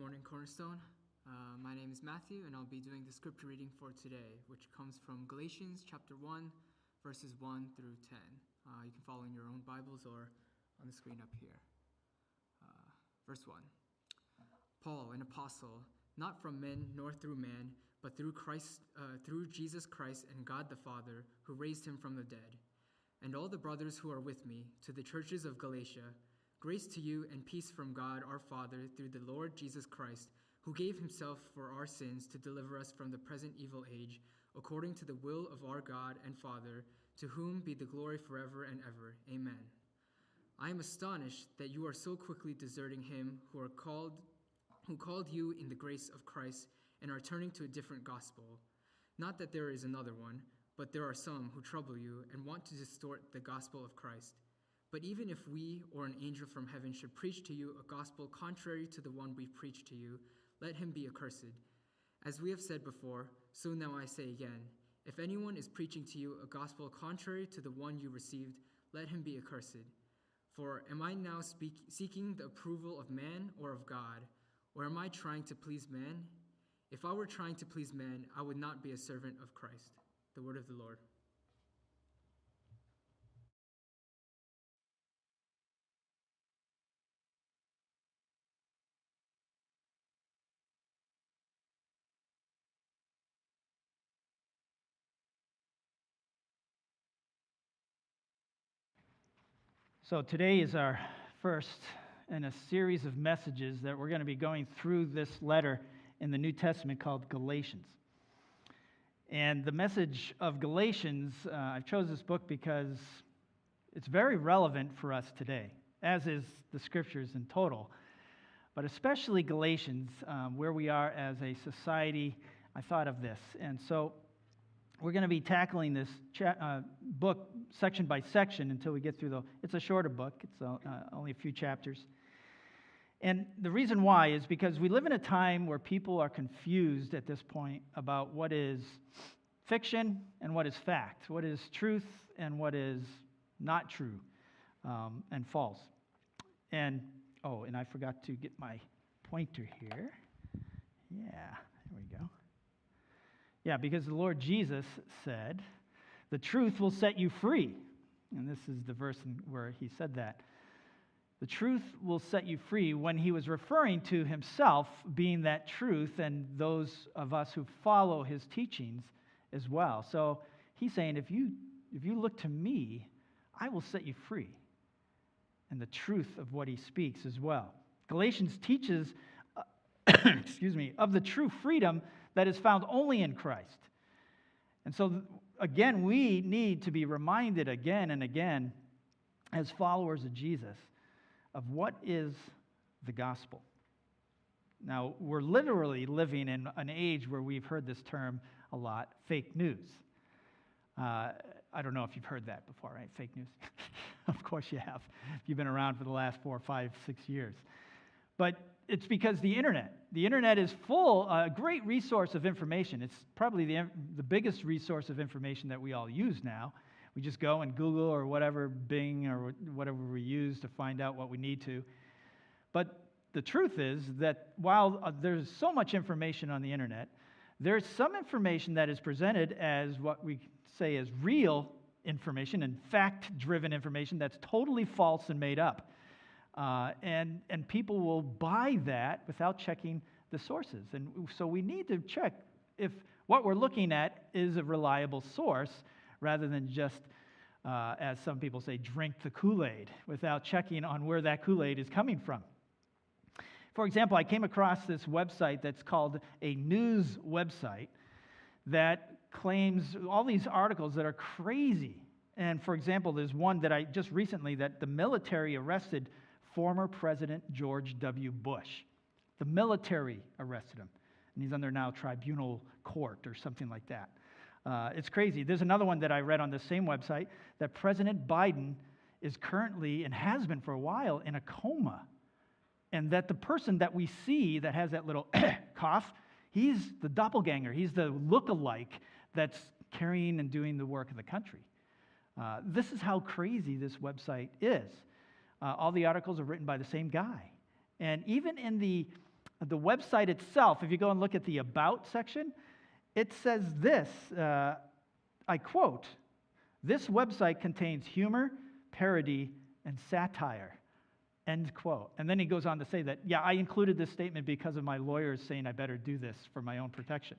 morning, Cornerstone. Uh, my name is Matthew, and I'll be doing the scripture reading for today, which comes from Galatians chapter 1, verses 1 through 10. Uh, you can follow in your own Bibles or on the screen up here. Uh, verse 1 Paul, an apostle, not from men nor through man, but through Christ, uh, through Jesus Christ and God the Father, who raised him from the dead, and all the brothers who are with me, to the churches of Galatia. Grace to you and peace from God our Father through the Lord Jesus Christ, who gave himself for our sins to deliver us from the present evil age, according to the will of our God and Father, to whom be the glory forever and ever. Amen. I am astonished that you are so quickly deserting him who are called who called you in the grace of Christ and are turning to a different gospel. Not that there is another one, but there are some who trouble you and want to distort the gospel of Christ. But even if we or an angel from heaven should preach to you a gospel contrary to the one we preach to you, let him be accursed. As we have said before, so now I say again if anyone is preaching to you a gospel contrary to the one you received, let him be accursed. For am I now speak, seeking the approval of man or of God? Or am I trying to please man? If I were trying to please man, I would not be a servant of Christ. The word of the Lord. So today is our first in a series of messages that we're going to be going through this letter in the New Testament called Galatians. And the message of Galatians, uh, I've chose this book because it's very relevant for us today, as is the scriptures in total. But especially Galatians, um, where we are as a society, I thought of this. And so we're going to be tackling this cha- uh, book section by section until we get through the. It's a shorter book. It's uh, only a few chapters. And the reason why is because we live in a time where people are confused at this point about what is fiction and what is fact, what is truth and what is not true um, and false. And oh, and I forgot to get my pointer here. Yeah, there we go. Yeah, because the Lord Jesus said, The truth will set you free. And this is the verse where he said that. The truth will set you free when he was referring to himself being that truth and those of us who follow his teachings as well. So he's saying, if you, if you look to me, I will set you free. And the truth of what he speaks as well. Galatians teaches, uh, excuse me, of the true freedom that is found only in Christ. And so, again, we need to be reminded again and again as followers of Jesus of what is the gospel. Now, we're literally living in an age where we've heard this term a lot fake news. Uh, I don't know if you've heard that before, right? Fake news. of course you have, if you've been around for the last four, five, six years. But it's because the internet. The internet is full, a uh, great resource of information. It's probably the, the biggest resource of information that we all use now. We just go and Google or whatever, Bing or whatever we use to find out what we need to. But the truth is that while uh, there's so much information on the internet, there's some information that is presented as what we say is real information and fact driven information that's totally false and made up. Uh, and, and people will buy that without checking the sources. And so we need to check if what we're looking at is a reliable source rather than just, uh, as some people say, drink the Kool Aid without checking on where that Kool Aid is coming from. For example, I came across this website that's called a news website that claims all these articles that are crazy. And for example, there's one that I just recently that the military arrested former President George W. Bush. The military arrested him, and he's under now tribunal court or something like that. Uh, it's crazy. There's another one that I read on the same website that President Biden is currently and has been for a while in a coma. And that the person that we see that has that little cough, he's the doppelganger. He's the look-alike that's carrying and doing the work of the country. Uh, this is how crazy this website is. Uh, all the articles are written by the same guy. And even in the the website itself, if you go and look at the About section, it says this uh, I quote, This website contains humor, parody, and satire. End quote. And then he goes on to say that, yeah, I included this statement because of my lawyers saying I better do this for my own protection.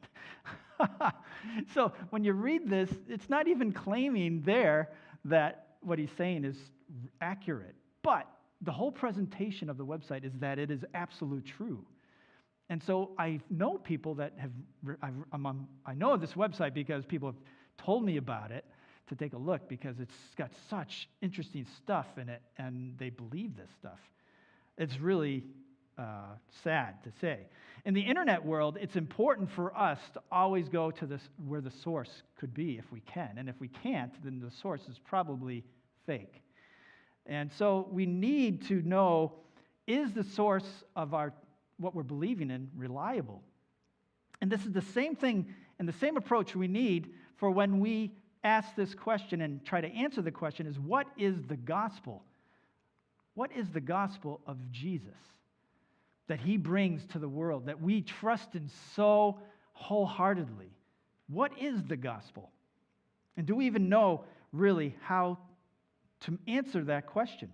so when you read this, it's not even claiming there that what he's saying is accurate. But the whole presentation of the website is that it is absolute true. And so I know people that have, I'm, i know this website because people have told me about it to take a look because it's got such interesting stuff in it and they believe this stuff. It's really uh, sad to say. In the internet world, it's important for us to always go to this where the source could be if we can. And if we can't, then the source is probably fake. And so we need to know is the source of our what we're believing in reliable? And this is the same thing and the same approach we need for when we ask this question and try to answer the question is what is the gospel? What is the gospel of Jesus that he brings to the world that we trust in so wholeheartedly? What is the gospel? And do we even know really how to answer that question?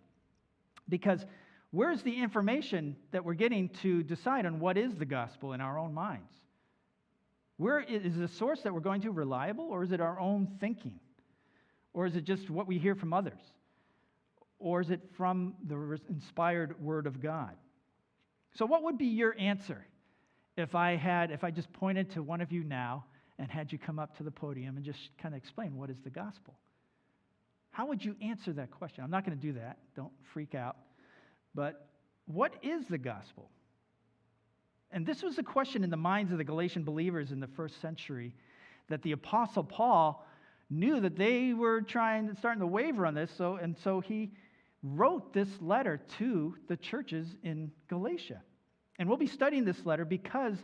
Because where's the information that we're getting to decide on what is the gospel in our own minds? Where is the source that we're going to reliable, or is it our own thinking? Or is it just what we hear from others? Or is it from the inspired word of God? So, what would be your answer if I had, if I just pointed to one of you now and had you come up to the podium and just kind of explain what is the gospel? How would you answer that question? I'm not going to do that. Don't freak out. But what is the gospel? And this was a question in the minds of the Galatian believers in the first century that the Apostle Paul knew that they were trying, starting to waver on this. So, and so he wrote this letter to the churches in Galatia. And we'll be studying this letter because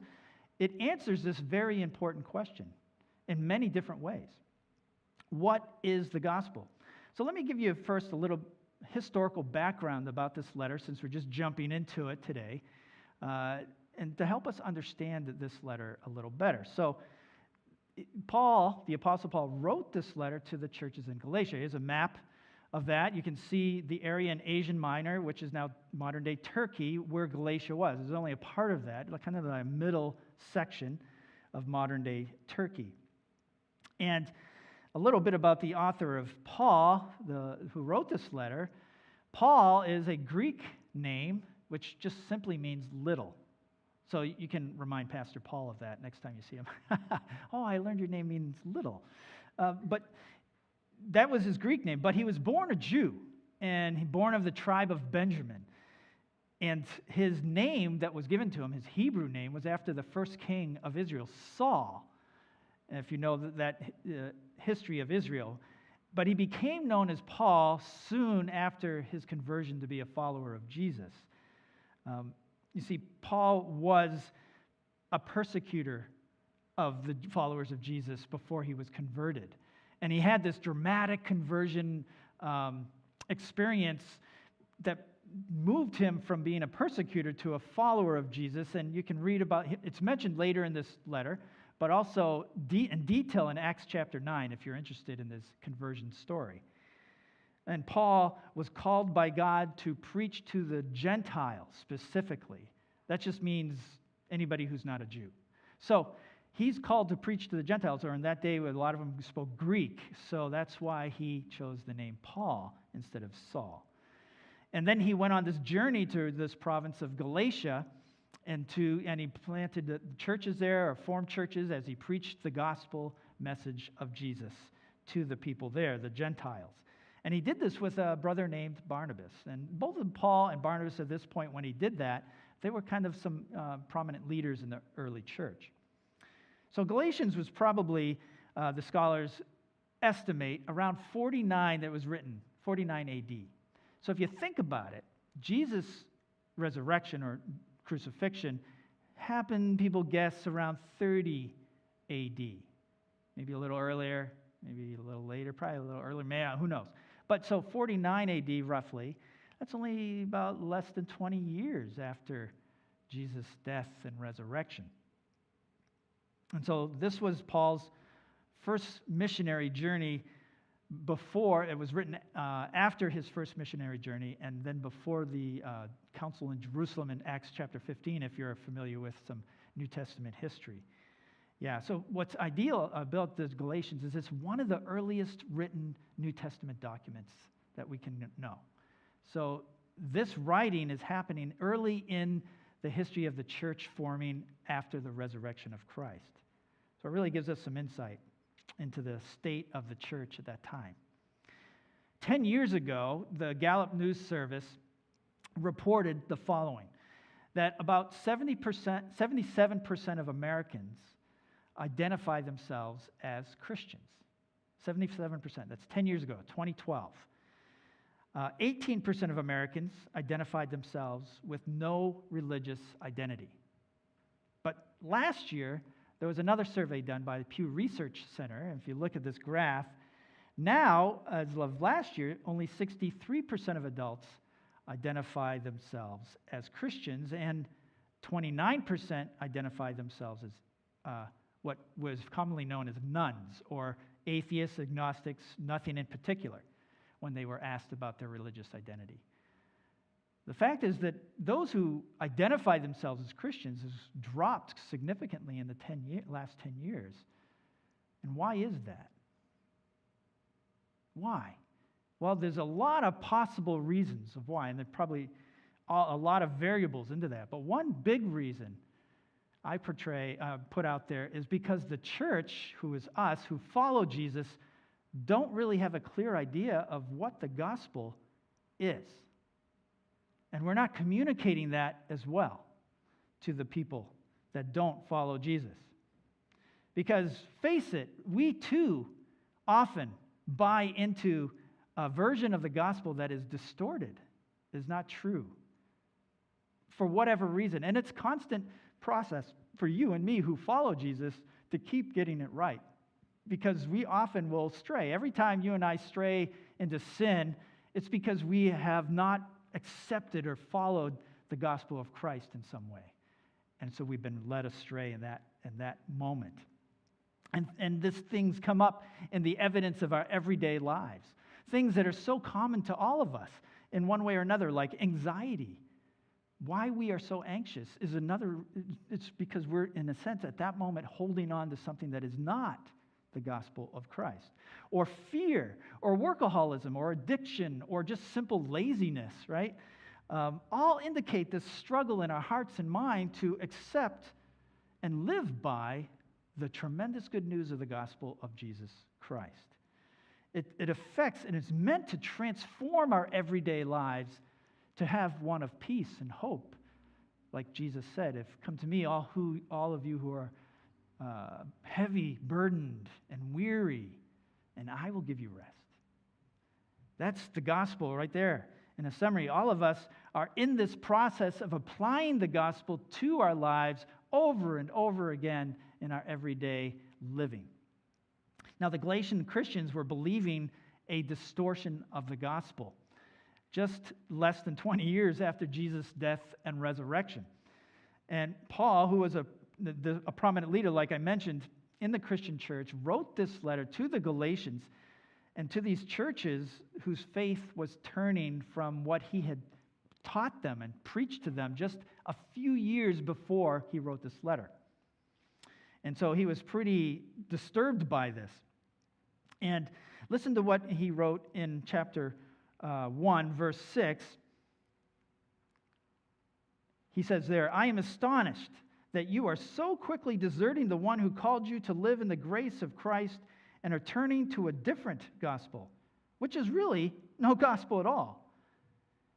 it answers this very important question in many different ways. What is the gospel? So let me give you first a little historical background about this letter since we're just jumping into it today. Uh, and to help us understand this letter a little better. So, Paul, the Apostle Paul, wrote this letter to the churches in Galatia. Here's a map of that. You can see the area in Asia Minor, which is now modern day Turkey, where Galatia was. It's only a part of that, kind of the middle section of modern day Turkey. And a little bit about the author of Paul, the, who wrote this letter. Paul is a Greek name, which just simply means little. So you can remind Pastor Paul of that next time you see him. oh, I learned your name means little. Uh, but that was his Greek name. But he was born a Jew, and born of the tribe of Benjamin. And his name that was given to him, his Hebrew name, was after the first king of Israel, Saul. And if you know that, that uh, history of Israel. But he became known as Paul soon after his conversion to be a follower of Jesus. Um, you see, Paul was a persecutor of the followers of Jesus before he was converted. And he had this dramatic conversion um, experience that moved him from being a persecutor to a follower of Jesus. And you can read about it's mentioned later in this letter, but also de- in detail in Acts chapter 9 if you're interested in this conversion story. And Paul was called by God to preach to the Gentiles specifically. That just means anybody who's not a Jew. So he's called to preach to the Gentiles, or in that day, a lot of them spoke Greek. So that's why he chose the name Paul instead of Saul. And then he went on this journey to this province of Galatia. And, to, and he planted the churches there or formed churches as he preached the gospel message of Jesus to the people there, the Gentiles. And he did this with a brother named Barnabas. And both of Paul and Barnabas, at this point, when he did that, they were kind of some uh, prominent leaders in the early church. So Galatians was probably, uh, the scholars estimate, around 49 that was written, 49 AD. So if you think about it, Jesus' resurrection or crucifixion happened, people guess, around 30 AD. Maybe a little earlier, maybe a little later, probably a little earlier, maybe, who knows. But so 49 AD roughly, that's only about less than 20 years after Jesus' death and resurrection. And so this was Paul's first missionary journey before, it was written uh, after his first missionary journey, and then before the uh, council in Jerusalem in Acts chapter 15, if you're familiar with some New Testament history. Yeah, so what's ideal about the Galatians is it's one of the earliest written New Testament documents that we can know. So this writing is happening early in the history of the church forming after the resurrection of Christ. So it really gives us some insight into the state of the church at that time. Ten years ago, the Gallup News Service reported the following that about 70%, 77% of Americans identify themselves as Christians. 77%. That's 10 years ago, 2012. Uh, 18% of Americans identified themselves with no religious identity. But last year, there was another survey done by the Pew Research Center. And if you look at this graph, now, as of last year, only 63% of adults identify themselves as Christians, and 29% identify themselves as uh, what was commonly known as nones or atheists, agnostics, nothing in particular, when they were asked about their religious identity. The fact is that those who identify themselves as Christians has dropped significantly in the 10 year, last 10 years. And why is that? Why? Well, there's a lot of possible reasons of why, and there are probably a lot of variables into that. But one big reason I portray, uh, put out there is because the church, who is us, who follow Jesus, don't really have a clear idea of what the gospel is. And we're not communicating that as well to the people that don't follow Jesus. Because face it, we too often buy into a version of the gospel that is distorted, is not true, for whatever reason. And it's constant process for you and me who follow Jesus to keep getting it right. Because we often will stray. Every time you and I stray into sin, it's because we have not accepted or followed the gospel of Christ in some way. And so we've been led astray in that, in that moment. And, and these things come up in the evidence of our everyday lives. Things that are so common to all of us in one way or another, like anxiety. Why we are so anxious is another, it's because we're, in a sense, at that moment holding on to something that is not the gospel of Christ. Or fear, or workaholism, or addiction, or just simple laziness, right? Um, all indicate this struggle in our hearts and mind to accept and live by the tremendous good news of the gospel of Jesus Christ. It, it affects and is meant to transform our everyday lives to have one of peace and hope. Like Jesus said, if come to me, all, who, all of you who are uh, heavy, burdened, and weary, and I will give you rest. That's the gospel right there. In a summary, all of us are in this process of applying the gospel to our lives over and over again in our everyday living. Now, the Galatian Christians were believing a distortion of the gospel just less than 20 years after Jesus' death and resurrection. And Paul, who was a the, the, a prominent leader, like I mentioned, in the Christian church, wrote this letter to the Galatians and to these churches whose faith was turning from what he had taught them and preached to them just a few years before he wrote this letter. And so he was pretty disturbed by this. And listen to what he wrote in chapter uh, 1, verse 6. He says there, I am astonished that you are so quickly deserting the one who called you to live in the grace of Christ and are turning to a different gospel, which is really no gospel at all.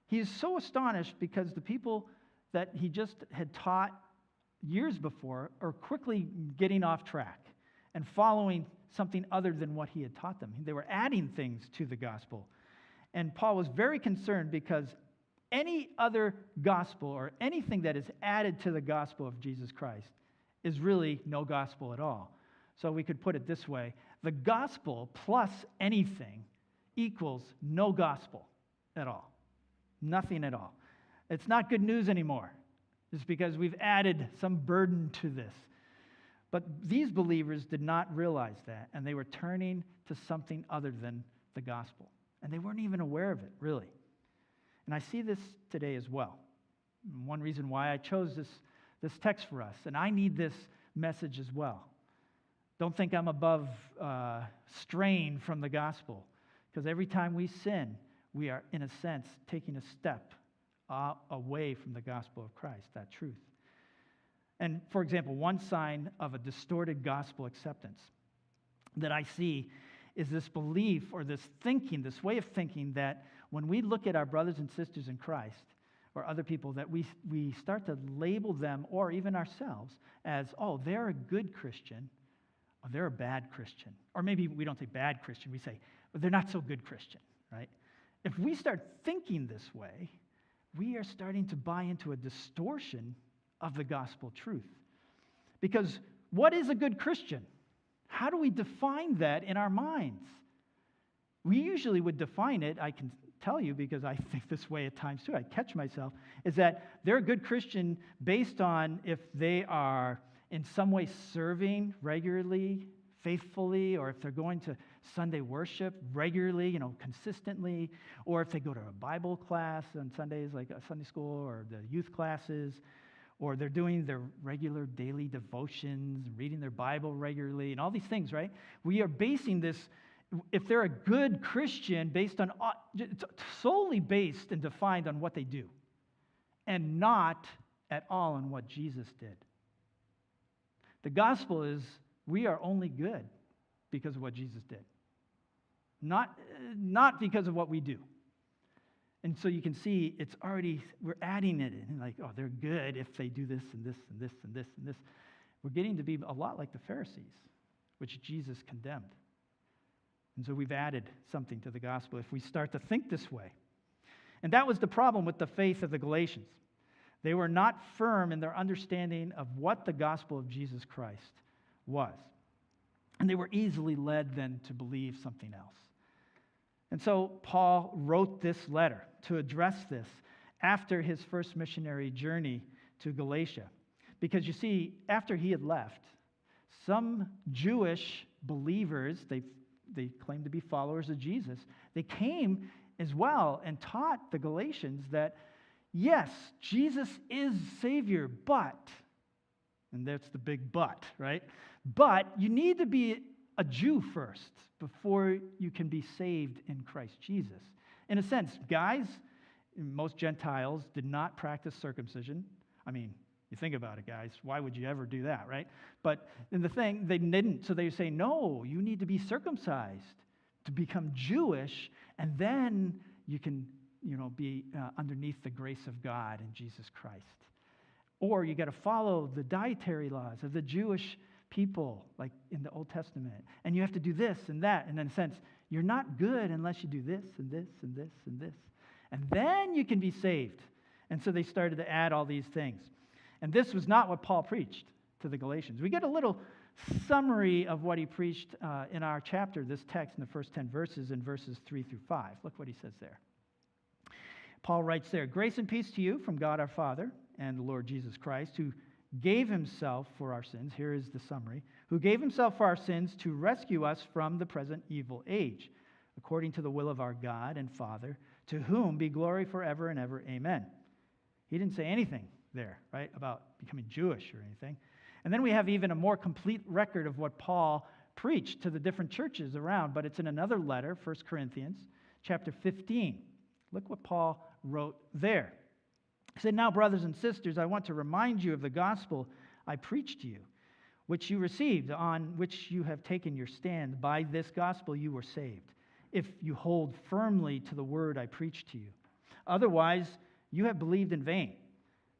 He is so astonished because the people that he just had taught years before are quickly getting off track and following something other than what he had taught them. They were adding things to the gospel. And Paul was very concerned because any other gospel or anything that is added to the gospel of Jesus Christ is really no gospel at all. So we could put it this way the gospel plus anything equals no gospel at all. Nothing at all. It's not good news anymore. It's because we've added some burden to this. But these believers did not realize that, and they were turning to something other than the gospel. And they weren't even aware of it, really. And I see this today as well. One reason why I chose this, this text for us, and I need this message as well. Don't think I'm above uh, strain from the gospel, because every time we sin, we are, in a sense, taking a step uh, away from the gospel of Christ, that truth. And for example, one sign of a distorted gospel acceptance that I see is this belief or this thinking, this way of thinking that when we look at our brothers and sisters in Christ or other people, that we, we start to label them or even ourselves as, oh, they're a good Christian or they're a bad Christian. Or maybe we don't say bad Christian, we say, they're not so good Christian, right? If we start thinking this way, we are starting to buy into a distortion of the gospel truth. Because what is a good Christian? How do we define that in our minds? We usually would define it, I can tell you because I think this way at times too, I catch myself, is that they're a good Christian based on if they are in some way serving regularly, faithfully, or if they're going to Sunday worship regularly, you know, consistently, or if they go to a Bible class on Sundays, like a Sunday school or the youth classes, or they're doing their regular daily devotions, reading their Bible regularly, and all these things, right? We are basing this, if they're a good Christian, based on uh, solely based and defined on what they do, and not at all on what Jesus did. The gospel is we are only good because of what Jesus did, not, not because of what we do. And so you can see it's already, we're adding it in, like, oh, they're good if they do this and this and this and this and this. We're getting to be a lot like the Pharisees, which Jesus condemned. And so we've added something to the gospel if we start to think this way. And that was the problem with the faith of the Galatians. They were not firm in their understanding of what the gospel of Jesus Christ was. And they were easily led then to believe something else. And so Paul wrote this letter to address this after his first missionary journey to Galatia. Because you see, after he had left, some Jewish believers, they, they claimed to be followers of Jesus, they came as well and taught the Galatians that, yes, Jesus is Savior, but, and that's the big but, right? But you need to be a Jew first before you can be saved in Christ Jesus. In a sense, guys, most Gentiles did not practice circumcision. I mean, you think about it, guys. Why would you ever do that, right? But in the thing, they didn't. So they say, no, you need to be circumcised to become Jewish, and then you can, you know, be uh, underneath the grace of God in Jesus Christ. Or you got to follow the dietary laws of the Jewish people, like in the Old Testament. And you have to do this and that. And in a sense, you're not good unless you do this and this and this and this. And then you can be saved. And so they started to add all these things. And this was not what Paul preached to the Galatians. We get a little summary of what he preached uh, in our chapter, this text in the first 10 verses, in verses 3 through 5. Look what he says there. Paul writes there Grace and peace to you from God our Father and the Lord Jesus Christ, who gave himself for our sins. Here is the summary who gave himself for our sins to rescue us from the present evil age, according to the will of our God and Father, to whom be glory forever and ever. Amen. He didn't say anything there, right, about becoming Jewish or anything. And then we have even a more complete record of what Paul preached to the different churches around, but it's in another letter, 1 Corinthians chapter 15. Look what Paul wrote there. He said, Now, brothers and sisters, I want to remind you of the gospel I preached to you, which you received, on which you have taken your stand. By this gospel you were saved, if you hold firmly to the word I preached to you. Otherwise, you have believed in vain.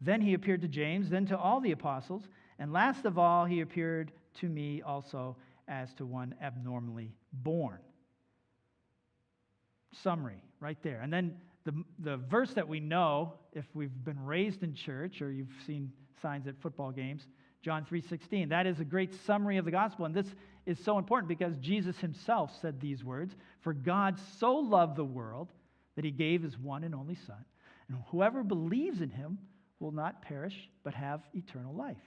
Then he appeared to James, then to all the apostles, and last of all, he appeared to me also as to one abnormally born. Summary right there. And then the, the verse that we know, if we've been raised in church or you've seen signs at football games, John 3:16. That is a great summary of the gospel and this is so important because Jesus himself said these words, "For God so loved the world that he gave his one and only son, and whoever believes in him will not perish but have eternal life."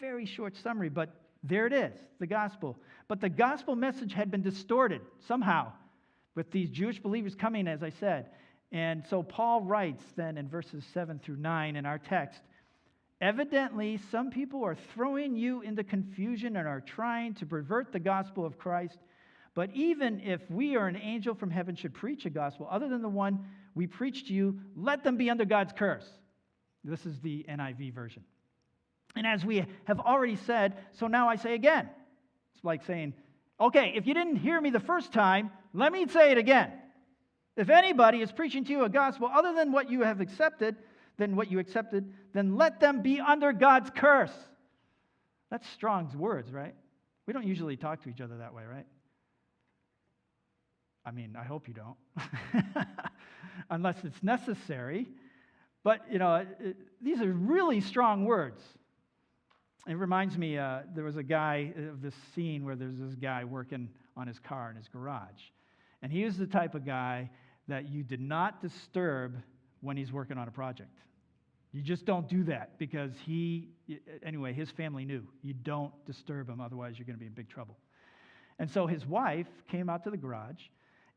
Very short summary, but there it is, the gospel. But the gospel message had been distorted somehow with these Jewish believers coming, as I said. And so Paul writes then in verses 7 through 9 in our text Evidently, some people are throwing you into confusion and are trying to pervert the gospel of Christ. But even if we or an angel from heaven should preach a gospel other than the one we preach to you, let them be under God's curse. This is the NIV version. And as we have already said, so now I say again. It's like saying, okay, if you didn't hear me the first time, let me say it again. If anybody is preaching to you a gospel other than what you have accepted, than what you accepted, then let them be under God's curse. That's Strong's words, right? We don't usually talk to each other that way, right? I mean, I hope you don't, unless it's necessary. But, you know, it, these are really strong words. It reminds me, uh, there was a guy of this scene where there's this guy working on his car in his garage. And he was the type of guy that you did not disturb when he's working on a project. You just don't do that because he, anyway, his family knew. You don't disturb him, otherwise, you're going to be in big trouble. And so his wife came out to the garage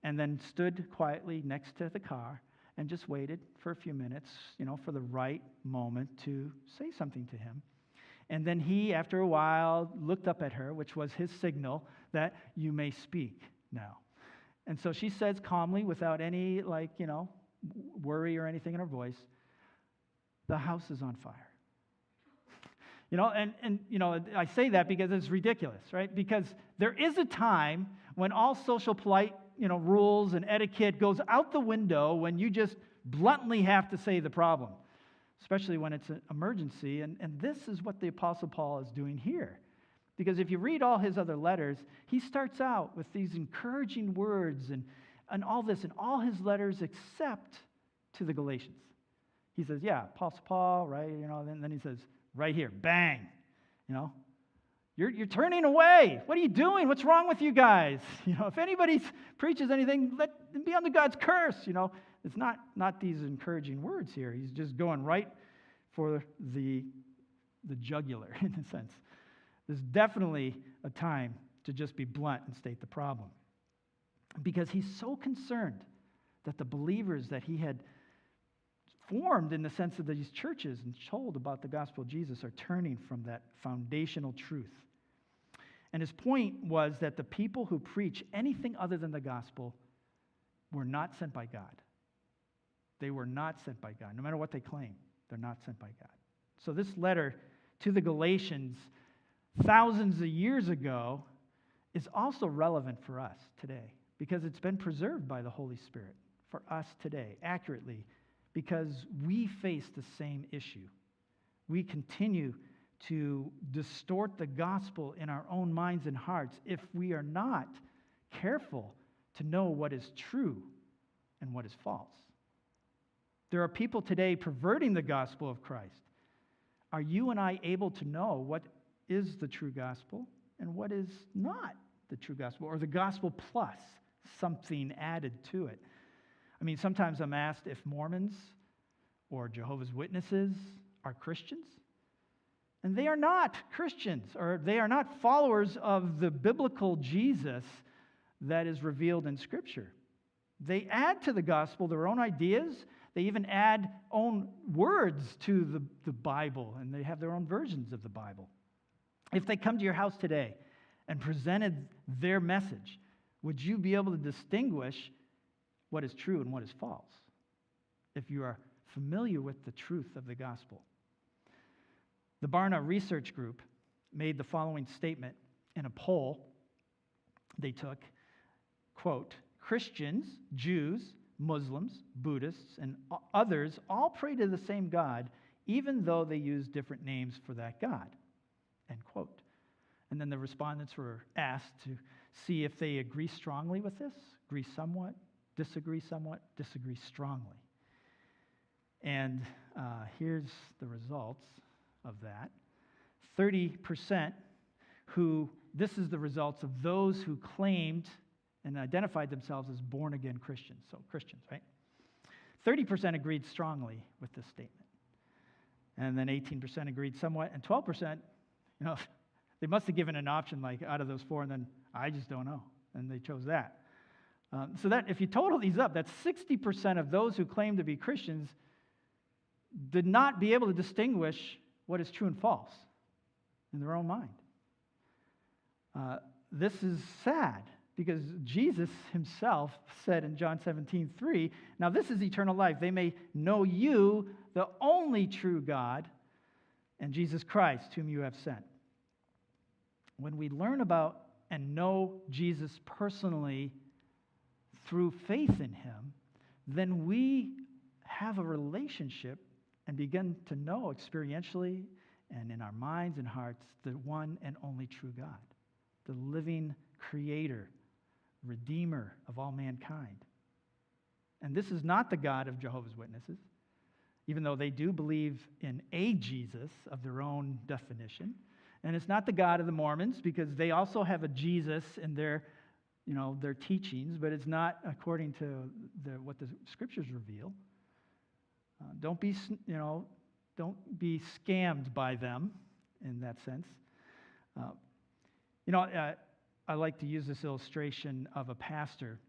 and then stood quietly next to the car and just waited for a few minutes, you know, for the right moment to say something to him. And then he, after a while, looked up at her, which was his signal that you may speak now. And so she says calmly, without any, like, you know, worry or anything in her voice, the house is on fire. You know, and, and you know, I say that because it's ridiculous, right? Because there is a time when all social polite, you know, rules and etiquette goes out the window when you just bluntly have to say the problem, especially when it's an emergency. And, and this is what the Apostle Paul is doing here. Because if you read all his other letters, he starts out with these encouraging words and, and all this in all his letters except to the Galatians. He says, Yeah, Apostle Paul, right? You know, then, then he says, right here, bang, you know, you're, you're turning away. What are you doing? What's wrong with you guys? You know, if anybody preaches anything, let them be under God's curse. You know, it's not, not these encouraging words here. He's just going right for the, the jugular, in a sense. There's definitely a time to just be blunt and state the problem. Because he's so concerned that the believers that he had formed in the sense of these churches and told about the gospel of Jesus are turning from that foundational truth. And his point was that the people who preach anything other than the gospel were not sent by God. They were not sent by God. No matter what they claim, they're not sent by God. So, this letter to the Galatians, thousands of years ago, is also relevant for us today because it's been preserved by the Holy Spirit for us today accurately because we face the same issue. We continue to distort the gospel in our own minds and hearts if we are not careful to know what is true and what is false. There are people today perverting the gospel of Christ. Are you and I able to know what is the true gospel and what is not the true gospel, or the gospel plus something added to it? I mean, sometimes I'm asked if Mormons or Jehovah's Witnesses are Christians. And they are not Christians, or they are not followers of the biblical Jesus that is revealed in Scripture. They add to the gospel their own ideas. They even add own words to the, the Bible, and they have their own versions of the Bible. If they come to your house today and presented their message, would you be able to distinguish what is true and what is false if you are familiar with the truth of the gospel. The Barna Research Group made the following statement in a poll they took quote christians jews Muslims, Buddhists, and others all pray to the same God, even though they use different names for that God. End quote. And then the respondents were asked to see if they agree strongly with this, agree somewhat, disagree somewhat, disagree strongly. And uh, here's the results of that 30% who, this is the results of those who claimed and identified themselves as born again Christians. So, Christians, right? 30% agreed strongly with this statement. And then 18% agreed somewhat. And 12%, you know, they must have given an option like out of those four, and then I just don't know. And they chose that. Um, so that if you total these up, that's 60% of those who claim to be Christians did not be able to distinguish what is true and false in their own mind. Uh, this is sad because Jesus himself said in John 17, 3, Now this is eternal life. They may know you, the only true God, and Jesus Christ, whom you have sent. When we learn about and know Jesus personally through faith in him, then we have a relationship and begin to know experientially and in our minds and hearts the one and only true God, the living creator, redeemer of all mankind. And this is not the God of Jehovah's Witnesses, even though they do believe in a Jesus of their own definition. And it's not the God of the Mormons because they also have a Jesus in their, you know, their teachings, but it's not according to the, what the scriptures reveal. Uh, don't be, you know, don't be scammed by them in that sense. Uh, you know, uh, I like to use this illustration of a pastor,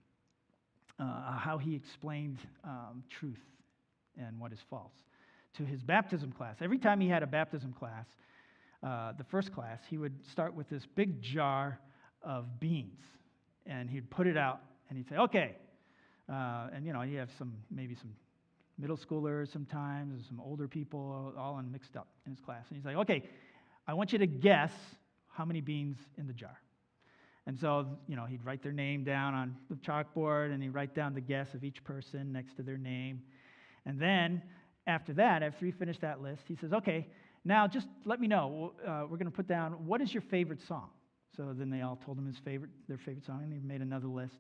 uh, how he explained um, truth and what is false to his baptism class. Every time he had a baptism class, uh, the first class, he would start with this big jar of beans, and he'd put it out, and he'd say, "Okay," uh, and you know, you have some maybe some middle schoolers sometimes, and some older people, all mixed up in his class. And he's like, okay, I want you to guess how many beans in the jar. And so, you know, he'd write their name down on the chalkboard and he'd write down the guess of each person next to their name. And then, after that, after he finished that list, he says, okay, now just let me know. Uh, we're going to put down what is your favorite song? So then they all told him his favorite, their favorite song, and he made another list.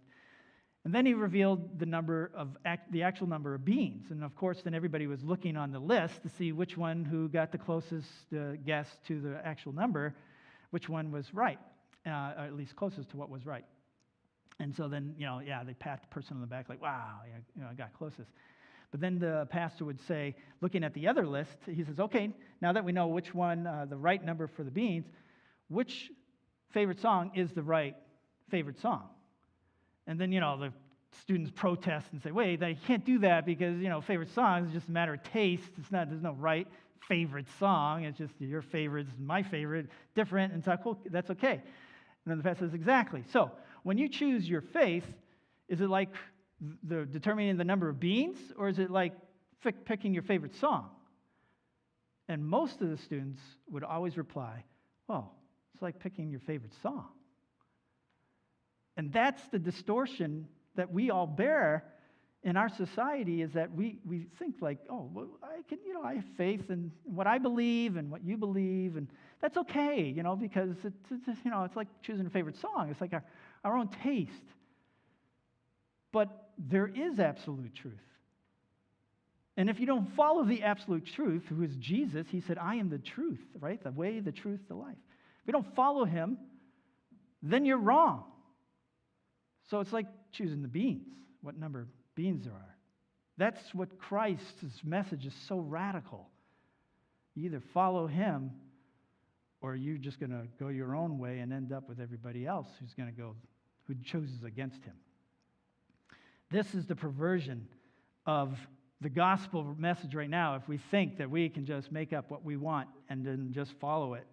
And then he revealed the number of act, the actual number of beans. And of course, then everybody was looking on the list to see which one who got the closest uh, guess to the actual number, which one was right, uh, or at least closest to what was right. And so then, you know, yeah, they pat the person on the back like, wow, you know, I got closest. But then the pastor would say, looking at the other list, he says, okay, now that we know which one, uh, the right number for the beans, which favorite song is the right favorite song? And then, you know, the students protest and say, wait, they can't do that because, you know, favorite song is just a matter of taste. It's not, there's no right favorite song. It's just your favorite is my favorite, different, and so cool, that's okay. And then the pastor says, exactly. So when you choose your faith, is it like the determining the number of beans, or is it like picking your favorite song? And most of the students would always reply, well, it's like picking your favorite song. And that's the distortion that we all bear in our society is that we, we think like, oh, well, I can, you know, I have faith in what I believe and what you believe, and that's okay, you know, because it's, it's you know, it's like choosing a favorite song. It's like our, our own taste. But there is absolute truth. And if you don't follow the absolute truth, who is Jesus, he said, I am the truth, right? The way, the truth, the life. If you don't follow him, then you're wrong. So it's like choosing the beans, what number of beans there are. That's what Christ's message is so radical. You either follow him or you're just going to go your own way and end up with everybody else who's going to go, who chooses against him. This is the perversion of the gospel message right now. If we think that we can just make up what we want and then just follow it,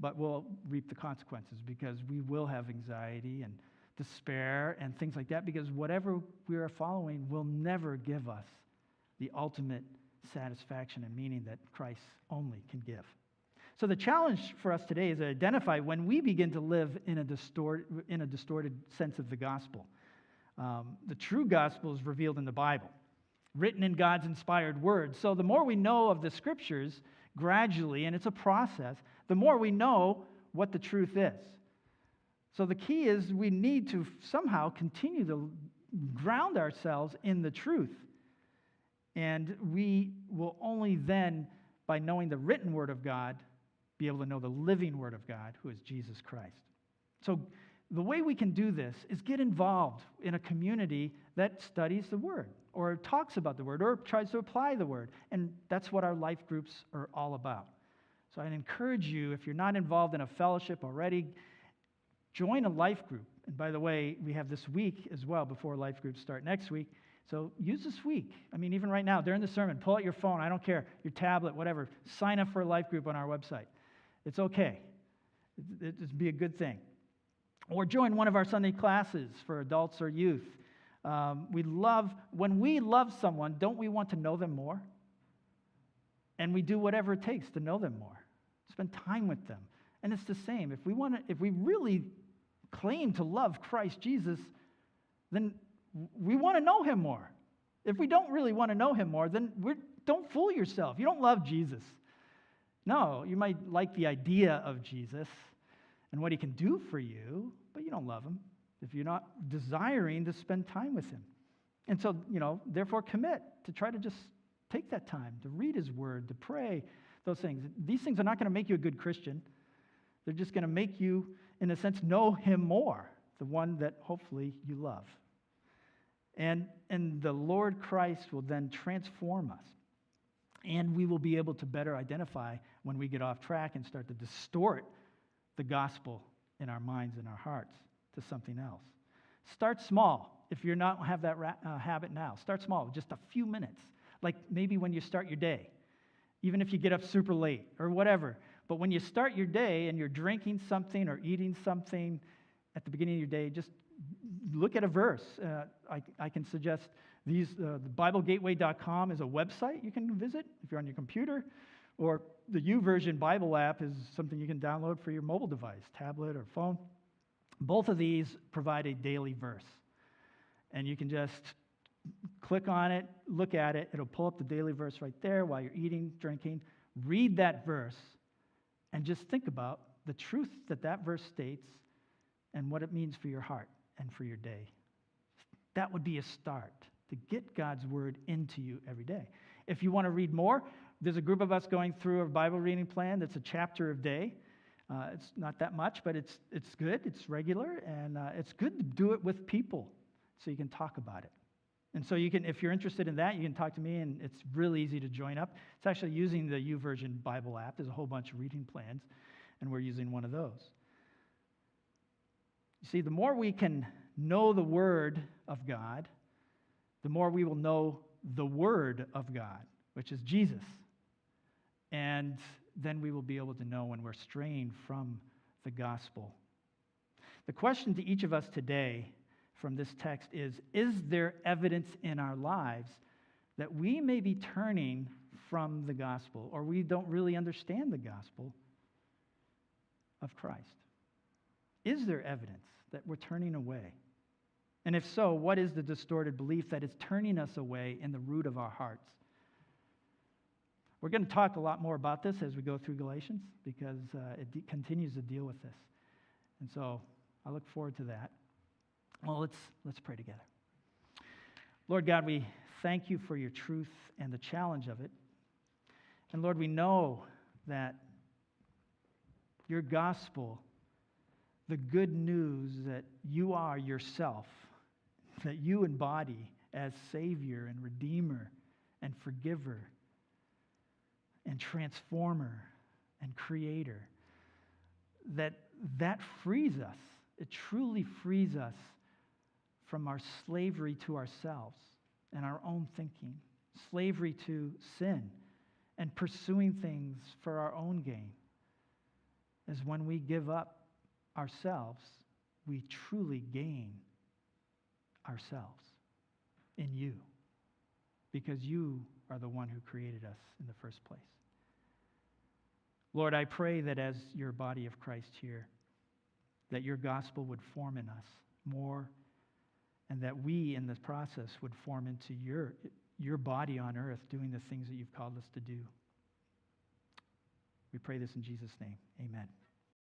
but we'll reap the consequences because we will have anxiety and despair and things like that because whatever we are following will never give us the ultimate satisfaction and meaning that Christ only can give. So, the challenge for us today is to identify when we begin to live in a, distort, in a distorted sense of the gospel. Um, the true gospel is revealed in the Bible, written in God's inspired word. So the more we know of the scriptures gradually, and it's a process, the more we know what the truth is. So the key is we need to somehow continue to ground ourselves in the truth. And we will only then, by knowing the written word of God, be able to know the living word of God, who is Jesus Christ. So the way we can do this is get involved in a community that studies the word or talks about the word or tries to apply the word. And that's what our life groups are all about. So I'd encourage you, if you're not involved in a fellowship already, join a life group. And by the way, we have this week as well before life groups start next week. So use this week. I mean, even right now, during the sermon, pull out your phone, I don't care, your tablet, whatever. Sign up for a life group on our website. It's okay. It'd be a good thing. Or join one of our Sunday classes for adults or youth. Um, we love, when we love someone, don't we want to know them more? And we do whatever it takes to know them more, spend time with them. And it's the same. If we, want to, if we really claim to love Christ Jesus, then we want to know him more. If we don't really want to know him more, then don't fool yourself. You don't love Jesus. No, you might like the idea of Jesus and what he can do for you, but you don't love him if you're not desiring to spend time with him. And so, you know, therefore commit to try to just take that time to read his word, to pray, those things. These things are not going to make you a good Christian. They're just going to make you, in a sense, know him more, the one that hopefully you love. And, and the Lord Christ will then transform us. And we will be able to better identify when we get off track and start to distort the gospel in our minds and our hearts to something else. Start small. If you're not have that uh, habit now, start small, just a few minutes. Like maybe when you start your day, even if you get up super late or whatever. But when you start your day and you're drinking something or eating something at the beginning of your day, just look at a verse. Uh, I, I, can suggest these. Uh, the BibleGateway.com is a website you can visit if you're on your computer, or the YouVersion Bible app is something you can download for your mobile device, tablet or phone. Both of these provide a daily verse, and you can just click on it, look at it. It'll pull up the daily verse right there while you're eating, drinking. Read that verse, and just think about the truth that that verse states and what it means for your heart and for your day. That would be a start to get God's word into you every day. If you want to read more, there's a group of us going through a Bible reading plan that's a chapter a day. Uh, it's not that much, but it's, it's good, it's regular, and uh, it's good to do it with people so you can talk about it. And so you can, if you're interested in that, you can talk to me, and it's really easy to join up. It's actually using the YouVersion Bible app. There's a whole bunch of reading plans, and we're using one of those. You see, the more we can know the Word of God, the more we will know the Word of God, which is Jesus. And then we will be able to know when we're straying from the gospel. The question to each of us today from this text is Is there evidence in our lives that we may be turning from the gospel or we don't really understand the gospel of Christ? Is there evidence that we're turning away? And if so, what is the distorted belief that is turning us away in the root of our hearts? We're going to talk a lot more about this as we go through Galatians because uh, it de- continues to deal with this. And so I look forward to that. Well, let's, let's pray together. Lord God, we thank you for your truth and the challenge of it. And Lord, we know that your gospel, the good news that you are yourself, that you embody as Savior and Redeemer and Forgiver and transformer and creator that that frees us it truly frees us from our slavery to ourselves and our own thinking slavery to sin and pursuing things for our own gain. Is when we give up ourselves we truly gain ourselves in you because you are the one who created us in the first place. Lord, I pray that as your body of Christ here, that your gospel would form in us more and that we in this process would form into your, your body on earth doing the things that you've called us to do. We pray this in Jesus' name. Amen.